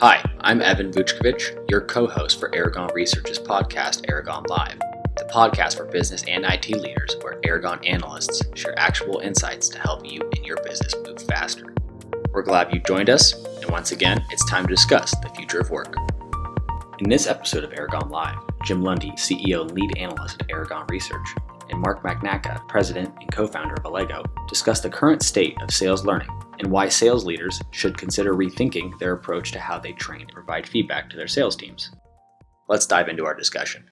Hi, I'm Evan Vuchkovich, your co host for Aragon Research's podcast, Aragon Live, the podcast for business and IT leaders where Aragon analysts share actual insights to help you and your business move faster. We're glad you joined us, and once again, it's time to discuss the future of work. In this episode of Aragon Live, Jim Lundy, CEO and lead analyst at Aragon Research, and Mark Magnacca, president and co founder of Allego, discuss the current state of sales learning and why sales leaders should consider rethinking their approach to how they train and provide feedback to their sales teams. Let's dive into our discussion.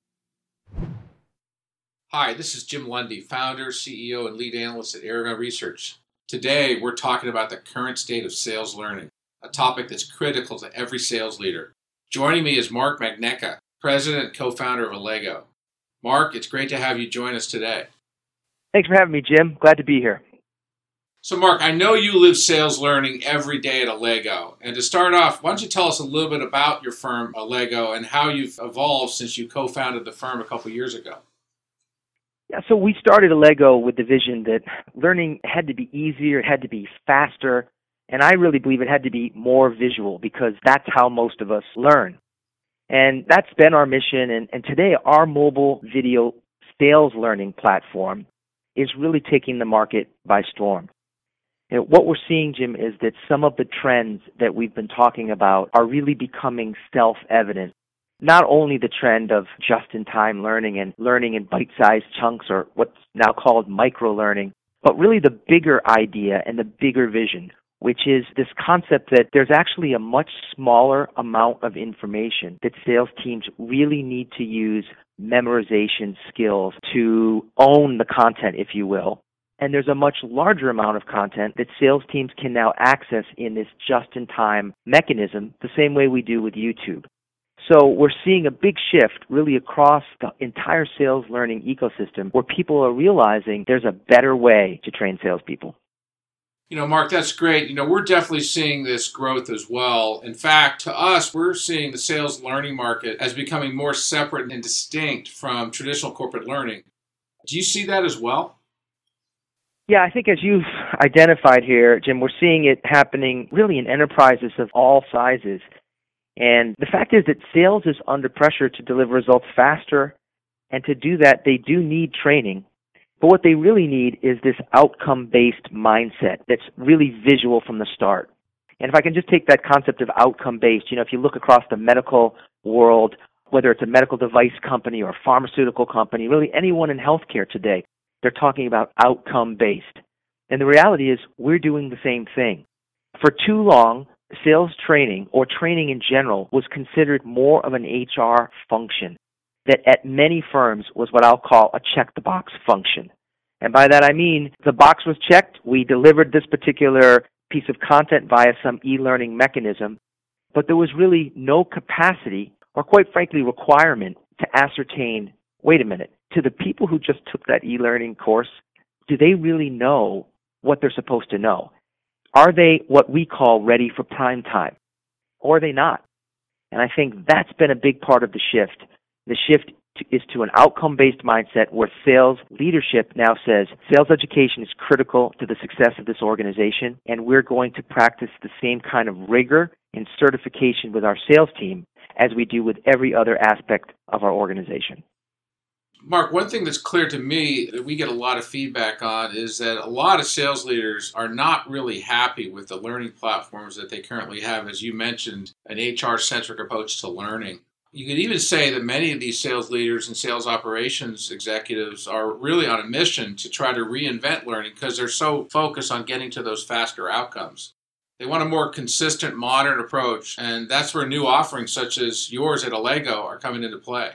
Hi, this is Jim Lundy, founder, CEO, and lead analyst at Aragon Research. Today, we're talking about the current state of sales learning, a topic that's critical to every sales leader. Joining me is Mark Magnacca, president and co founder of Allego. Mark, it's great to have you join us today. Thanks for having me, Jim. Glad to be here. So, Mark, I know you live sales learning every day at Allego. And to start off, why don't you tell us a little bit about your firm, Allego, and how you've evolved since you co founded the firm a couple years ago? Yeah, so we started Allego with the vision that learning had to be easier, it had to be faster, and I really believe it had to be more visual because that's how most of us learn. And that's been our mission. And, and today, our mobile video sales learning platform is really taking the market by storm. You know, what we're seeing, Jim, is that some of the trends that we've been talking about are really becoming self evident. Not only the trend of just in time learning and learning in bite sized chunks or what's now called micro learning, but really the bigger idea and the bigger vision, which is this concept that there's actually a much smaller amount of information that sales teams really need to use memorization skills to own the content, if you will, and there's a much larger amount of content that sales teams can now access in this just in time mechanism, the same way we do with YouTube. So we're seeing a big shift really across the entire sales learning ecosystem where people are realizing there's a better way to train salespeople. You know, Mark, that's great. You know, we're definitely seeing this growth as well. In fact, to us, we're seeing the sales learning market as becoming more separate and distinct from traditional corporate learning. Do you see that as well? Yeah, I think as you've identified here, Jim, we're seeing it happening really in enterprises of all sizes. And the fact is that sales is under pressure to deliver results faster, and to do that, they do need training. But what they really need is this outcome based mindset that's really visual from the start. And if I can just take that concept of outcome based, you know, if you look across the medical world, whether it's a medical device company or a pharmaceutical company, really anyone in healthcare today, they're talking about outcome based. And the reality is, we're doing the same thing. For too long, sales training or training in general was considered more of an HR function that at many firms was what I'll call a check the box function. And by that I mean the box was checked, we delivered this particular piece of content via some e learning mechanism, but there was really no capacity or, quite frankly, requirement to ascertain wait a minute, to the people who just took that e-learning course, do they really know what they're supposed to know? Are they what we call ready for prime time? Or are they not? And I think that's been a big part of the shift. The shift is to an outcome based mindset where sales leadership now says sales education is critical to the success of this organization, and we're going to practice the same kind of rigor and certification with our sales team as we do with every other aspect of our organization. Mark, one thing that's clear to me that we get a lot of feedback on is that a lot of sales leaders are not really happy with the learning platforms that they currently have. As you mentioned, an HR centric approach to learning. You could even say that many of these sales leaders and sales operations executives are really on a mission to try to reinvent learning because they're so focused on getting to those faster outcomes. They want a more consistent, modern approach, and that's where new offerings such as yours at Allego are coming into play.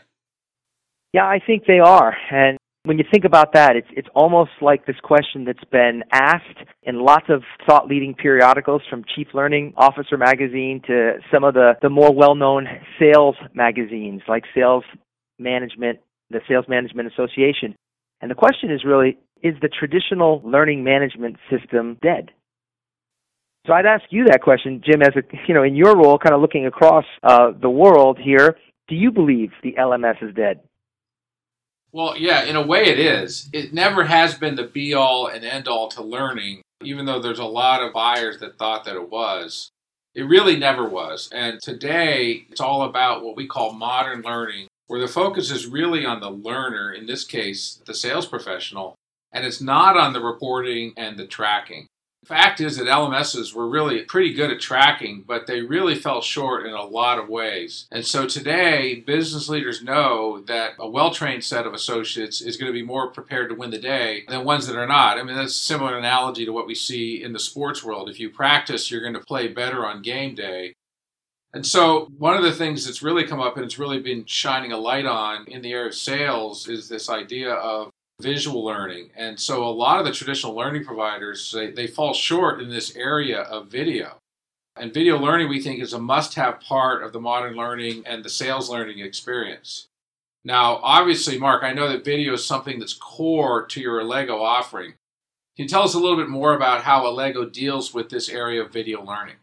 Yeah, I think they are. And when you think about that, it's it's almost like this question that's been asked in lots of thought leading periodicals from Chief Learning Officer magazine to some of the, the more well known sales magazines like Sales Management, the Sales Management Association. And the question is really, is the traditional learning management system dead? So I'd ask you that question, Jim, as a you know, in your role, kind of looking across uh, the world here. Do you believe the LMS is dead? Well, yeah, in a way it is. It never has been the be all and end all to learning, even though there's a lot of buyers that thought that it was. It really never was. And today, it's all about what we call modern learning, where the focus is really on the learner, in this case, the sales professional, and it's not on the reporting and the tracking. Fact is that LMSs were really pretty good at tracking, but they really fell short in a lot of ways. And so today, business leaders know that a well trained set of associates is going to be more prepared to win the day than ones that are not. I mean, that's a similar analogy to what we see in the sports world. If you practice, you're going to play better on game day. And so, one of the things that's really come up and it's really been shining a light on in the area of sales is this idea of visual learning. And so a lot of the traditional learning providers, they, they fall short in this area of video. And video learning, we think, is a must have part of the modern learning and the sales learning experience. Now, obviously, Mark, I know that video is something that's core to your Allego offering. Can you tell us a little bit more about how Allego deals with this area of video learning?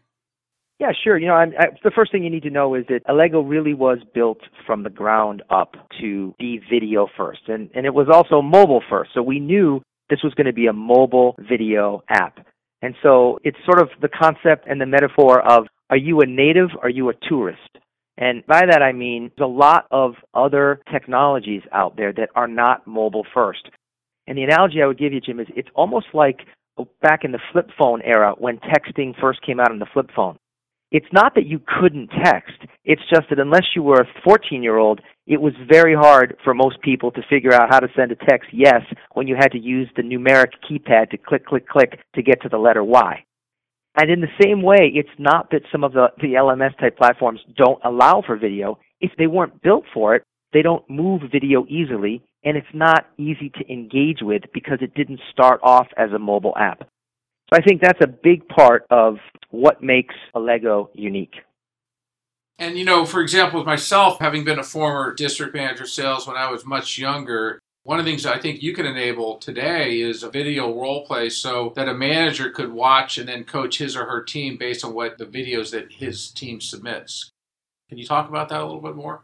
Yeah, sure. You know, I, I, the first thing you need to know is that Allego really was built from the ground up to be video first, and and it was also mobile first. So we knew this was going to be a mobile video app, and so it's sort of the concept and the metaphor of are you a native? Are you a tourist? And by that I mean there's a lot of other technologies out there that are not mobile first. And the analogy I would give you, Jim, is it's almost like back in the flip phone era when texting first came out on the flip phone it's not that you couldn't text. It's just that unless you were a 14 year old, it was very hard for most people to figure out how to send a text yes when you had to use the numeric keypad to click, click, click to get to the letter Y. And in the same way, it's not that some of the, the LMS type platforms don't allow for video. If they weren't built for it, they don't move video easily, and it's not easy to engage with because it didn't start off as a mobile app. So I think that's a big part of what makes Allego unique. And you know, for example, with myself, having been a former district manager sales when I was much younger, one of the things I think you can enable today is a video role play so that a manager could watch and then coach his or her team based on what the videos that his team submits. Can you talk about that a little bit more?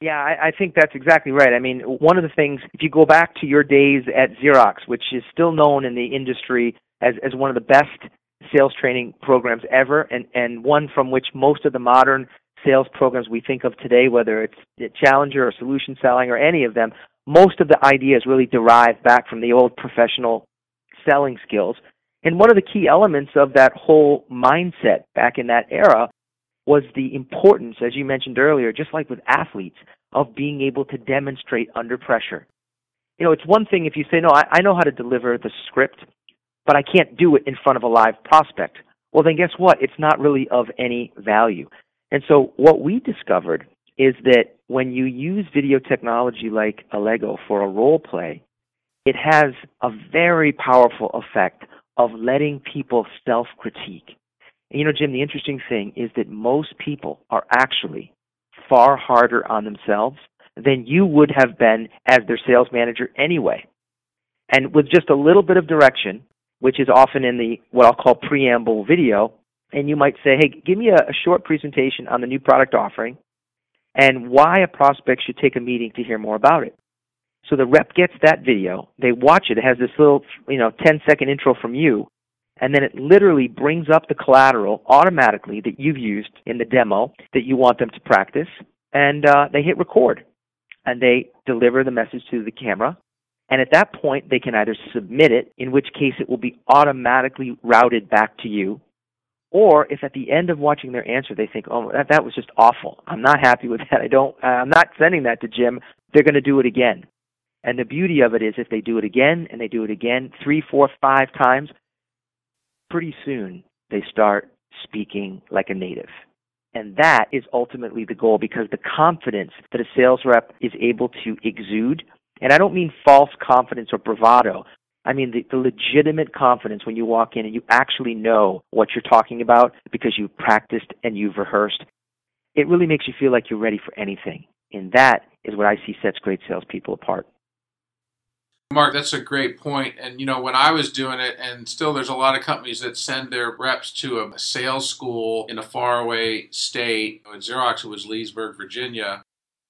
Yeah, I, I think that's exactly right. I mean, one of the things, if you go back to your days at Xerox, which is still known in the industry as, as one of the best sales training programs ever, and, and one from which most of the modern sales programs we think of today, whether it's Challenger or solution selling or any of them, most of the ideas really derive back from the old professional selling skills. And one of the key elements of that whole mindset back in that era was the importance, as you mentioned earlier, just like with athletes, of being able to demonstrate under pressure. You know, it's one thing if you say, no, I, I know how to deliver the script but I can't do it in front of a live prospect. Well, then guess what? It's not really of any value. And so what we discovered is that when you use video technology like Allego for a role play, it has a very powerful effect of letting people self critique. And you know, Jim, the interesting thing is that most people are actually far harder on themselves than you would have been as their sales manager anyway. And with just a little bit of direction, which is often in the what I'll call preamble video. And you might say, hey, give me a, a short presentation on the new product offering and why a prospect should take a meeting to hear more about it. So the rep gets that video, they watch it, it has this little, you know, 10 second intro from you, and then it literally brings up the collateral automatically that you've used in the demo that you want them to practice, and uh, they hit record. And they deliver the message to the camera, and at that point, they can either submit it, in which case it will be automatically routed back to you, or if at the end of watching their answer they think, "Oh, that, that was just awful. I'm not happy with that. I don't. I'm not sending that to Jim." They're going to do it again. And the beauty of it is, if they do it again and they do it again, three, four, five times, pretty soon they start speaking like a native. And that is ultimately the goal because the confidence that a sales rep is able to exude and I don't mean false confidence or bravado. I mean the, the legitimate confidence when you walk in and you actually know what you're talking about because you've practiced and you've rehearsed. It really makes you feel like you're ready for anything. And that is what I see sets great salespeople apart. Mark, that's a great point. And you know, when I was doing it, and still there's a lot of companies that send their reps to a sales school in a faraway state. At Xerox, it was Leesburg, Virginia.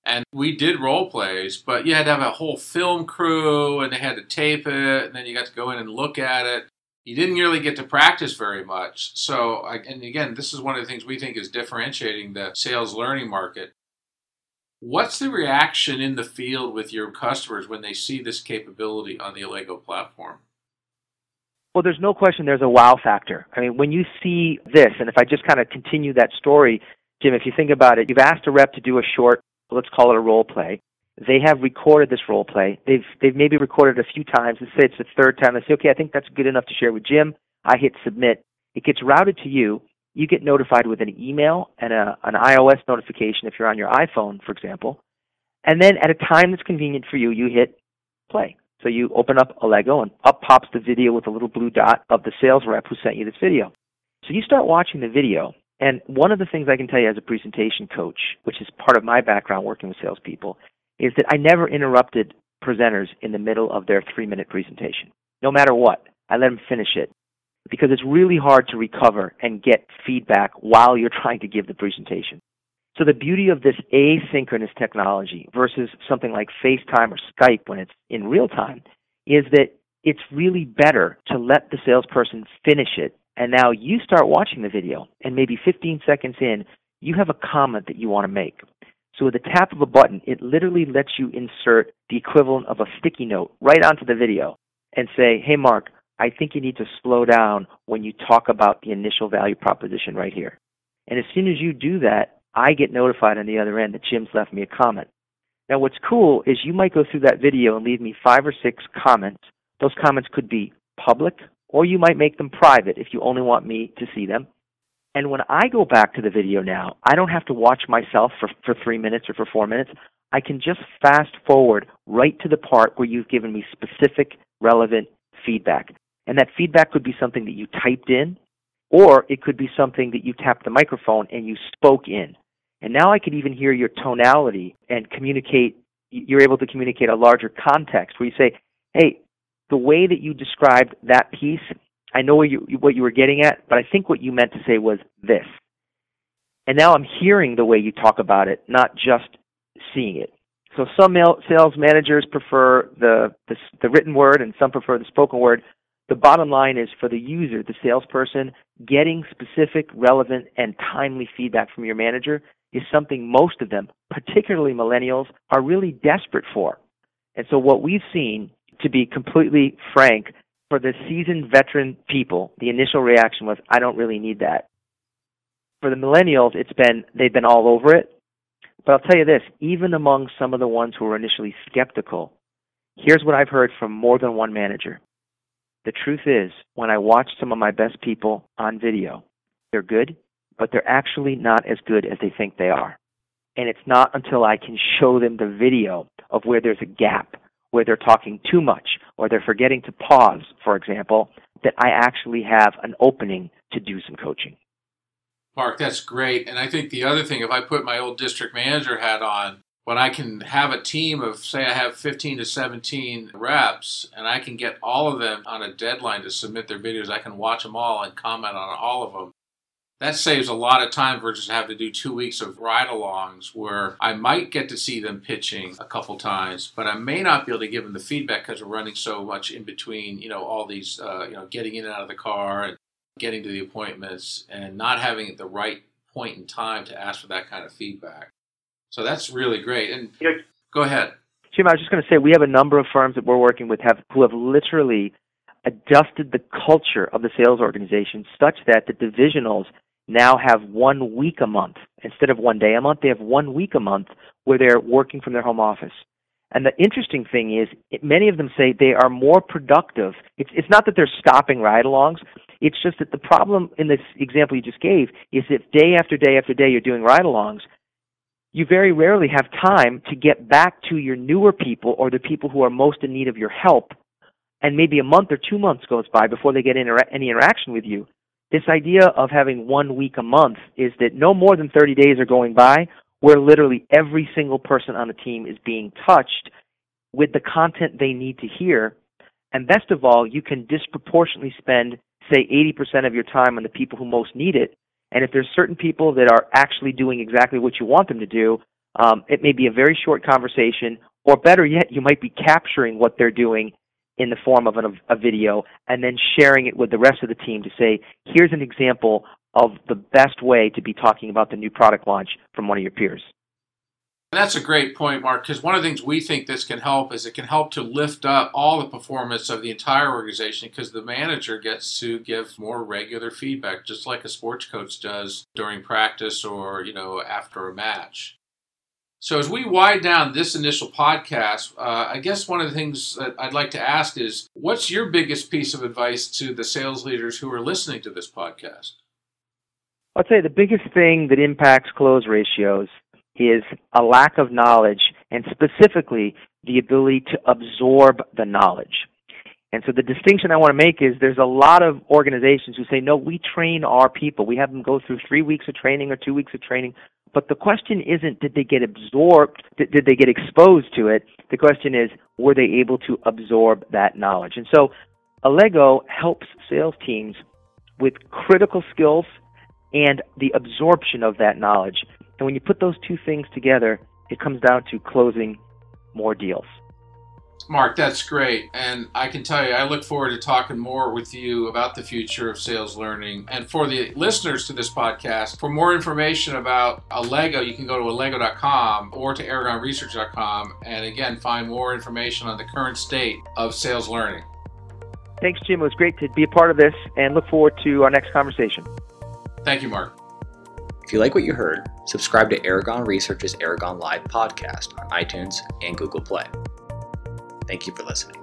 And we did role plays, but you had to have a whole film crew and they had to tape it, and then you got to go in and look at it. you didn't really get to practice very much. So, and again, this is one of the things we think is differentiating the sales learning market. What's the reaction in the field with your customers when they see this capability on the Allego platform? Well, there's no question there's a wow factor. I mean, when you see this, and if I just kind of continue that story, Jim, if you think about it, you've asked a rep to do a short, let's call it a role play. They have recorded this role play. They've they've maybe recorded a few times. Let's say it's the third time. They say, okay, I think that's good enough to share with Jim. I hit submit. It gets routed to you. You get notified with an email and a, an iOS notification if you're on your iPhone, for example. And then at a time that's convenient for you, you hit play. So you open up Allego and up pops the video with a little blue dot of the sales rep who sent you this video. So you start watching the video. And one of the things I can tell you as a presentation coach, which is part of my background working with salespeople, is that I never interrupted presenters in the middle of their three minute presentation. No matter what, I let them finish it because it's really hard to recover and get feedback while you're trying to give the presentation. So the beauty of this asynchronous technology versus something like FaceTime or Skype when it's in real time is that it's really better to let the salesperson finish it and now you start watching the video and maybe 15 seconds in you have a comment that you want to make. So with the tap of a button, it literally lets you insert the equivalent of a sticky note right onto the video and say, hey, Mark, I think you need to slow down when you talk about the initial value proposition right here. And as soon as you do that, I get notified on the other end that Jim's left me a comment. Now, what's cool is you might go through that video and leave me five or six comments. Those comments could be public, or you might make them private if you only want me to see them. And when I go back to the video now, I don't have to watch myself for, for three minutes or for four minutes. I can just fast forward right to the part where you've given me specific, relevant feedback. And that feedback could be something that you typed in, or it could be something that you tapped the microphone and you spoke in. And now I can even hear your tonality and communicate. You're able to communicate a larger context where you say, hey, the way that you described that piece I know what you, what you were getting at, but I think what you meant to say was this. And now I'm hearing the way you talk about it, not just seeing it. So some sales managers prefer the, the, the written word and some prefer the spoken word. The bottom line is for the user, the salesperson, getting specific, relevant, and timely feedback from your manager is something most of them, particularly millennials, are really desperate for. And so what we've seen, to be completely frank, for the seasoned veteran people, the initial reaction was, I don't really need that. For the millennials, it's been, they've been all over it. But I'll tell you this, even among some of the ones who were initially skeptical, here's what I've heard from more than one manager. The truth is, when I watch some of my best people on video, they're good, but they're actually not as good as they think they are. And it's not until I can show them the video of where there's a gap where they're talking too much or they're forgetting to pause, for example, that I actually have an opening to do some coaching. Mark, that's great. And I think the other thing, if I put my old district manager hat on, when I can have a team of, say, I have 15 to 17 reps, and I can get all of them on a deadline to submit their videos, I can watch them all and comment on all of them that saves a lot of time versus having to do two weeks of ride-alongs where I might get to see them pitching a couple times, but I may not be able to give them the feedback because we're running so much in between. You know, all these, uh, you know, getting in and out of the car and getting to the appointments, and not having the right point in time to ask for that kind of feedback. So that's really great. And go ahead, Jim. I was just going to say we have a number of firms that we're working with have who have literally adjusted the culture of the sales organization such that the divisionals now have one week a month instead of one day a month. They have one week a month where they're working from their home office. And the interesting thing is, it, many of them say they are more productive. It's, it's not that they're stopping ride-alongs. It's just that the problem in this example you just gave is that day after day after day you're doing ride-alongs, you very rarely have time to get back to your newer people or the people who are most in need of your help. And maybe a month or two months goes by before they get any interaction with you this idea of having one week a month is that no more than 30 days are going by where literally every single person on the team is being touched with the content they need to hear. And best of all, you can disproportionately spend, say, 80% of your time on the people who most need it. And if there's certain people that are actually doing exactly what you want them to do, um, it may be a very short conversation, or better yet, you might be capturing what they're doing in the form of an, a video and then sharing it with the rest of the team to say, here's an example of the best way to be talking about the new product launch from one of your peers. That's a great point, Mark, because one of the things we think this can help is it can help to lift up all the performance of the entire organization because the manager gets to give more regular feedback, just like a sports coach does during practice or, you know, after a match. So, as we wind down this initial podcast, uh, I guess one of the things that I'd like to ask is what's your biggest piece of advice to the sales leaders who are listening to this podcast? I'd say the biggest thing that impacts close ratios is a lack of knowledge and specifically the ability to absorb the knowledge. And so the distinction I want to make is there's a lot of organizations who say, no, we train our people. We have them go through three weeks of training or two weeks of training. But the question isn't did they get absorbed, did, they get exposed to it? The question is, were they able to absorb that knowledge? And so Allego helps sales teams with critical skills and the absorption of that knowledge. And when you put those two things together, it comes down to closing more deals. Mark, that's great. And I can tell you, I look forward to talking more with you about the future of sales learning. And for the listeners to this podcast, for more information about Allego, you can go to allego.com or to aragonresearch.com and again find more information on the current state of sales learning. Thanks, Jim. It was great to be a part of this and look forward to our next conversation. Thank you, Mark. If you like what you heard, subscribe to Aragon Research's Aragon Live podcast on iTunes and Google Play. Thank you for listening.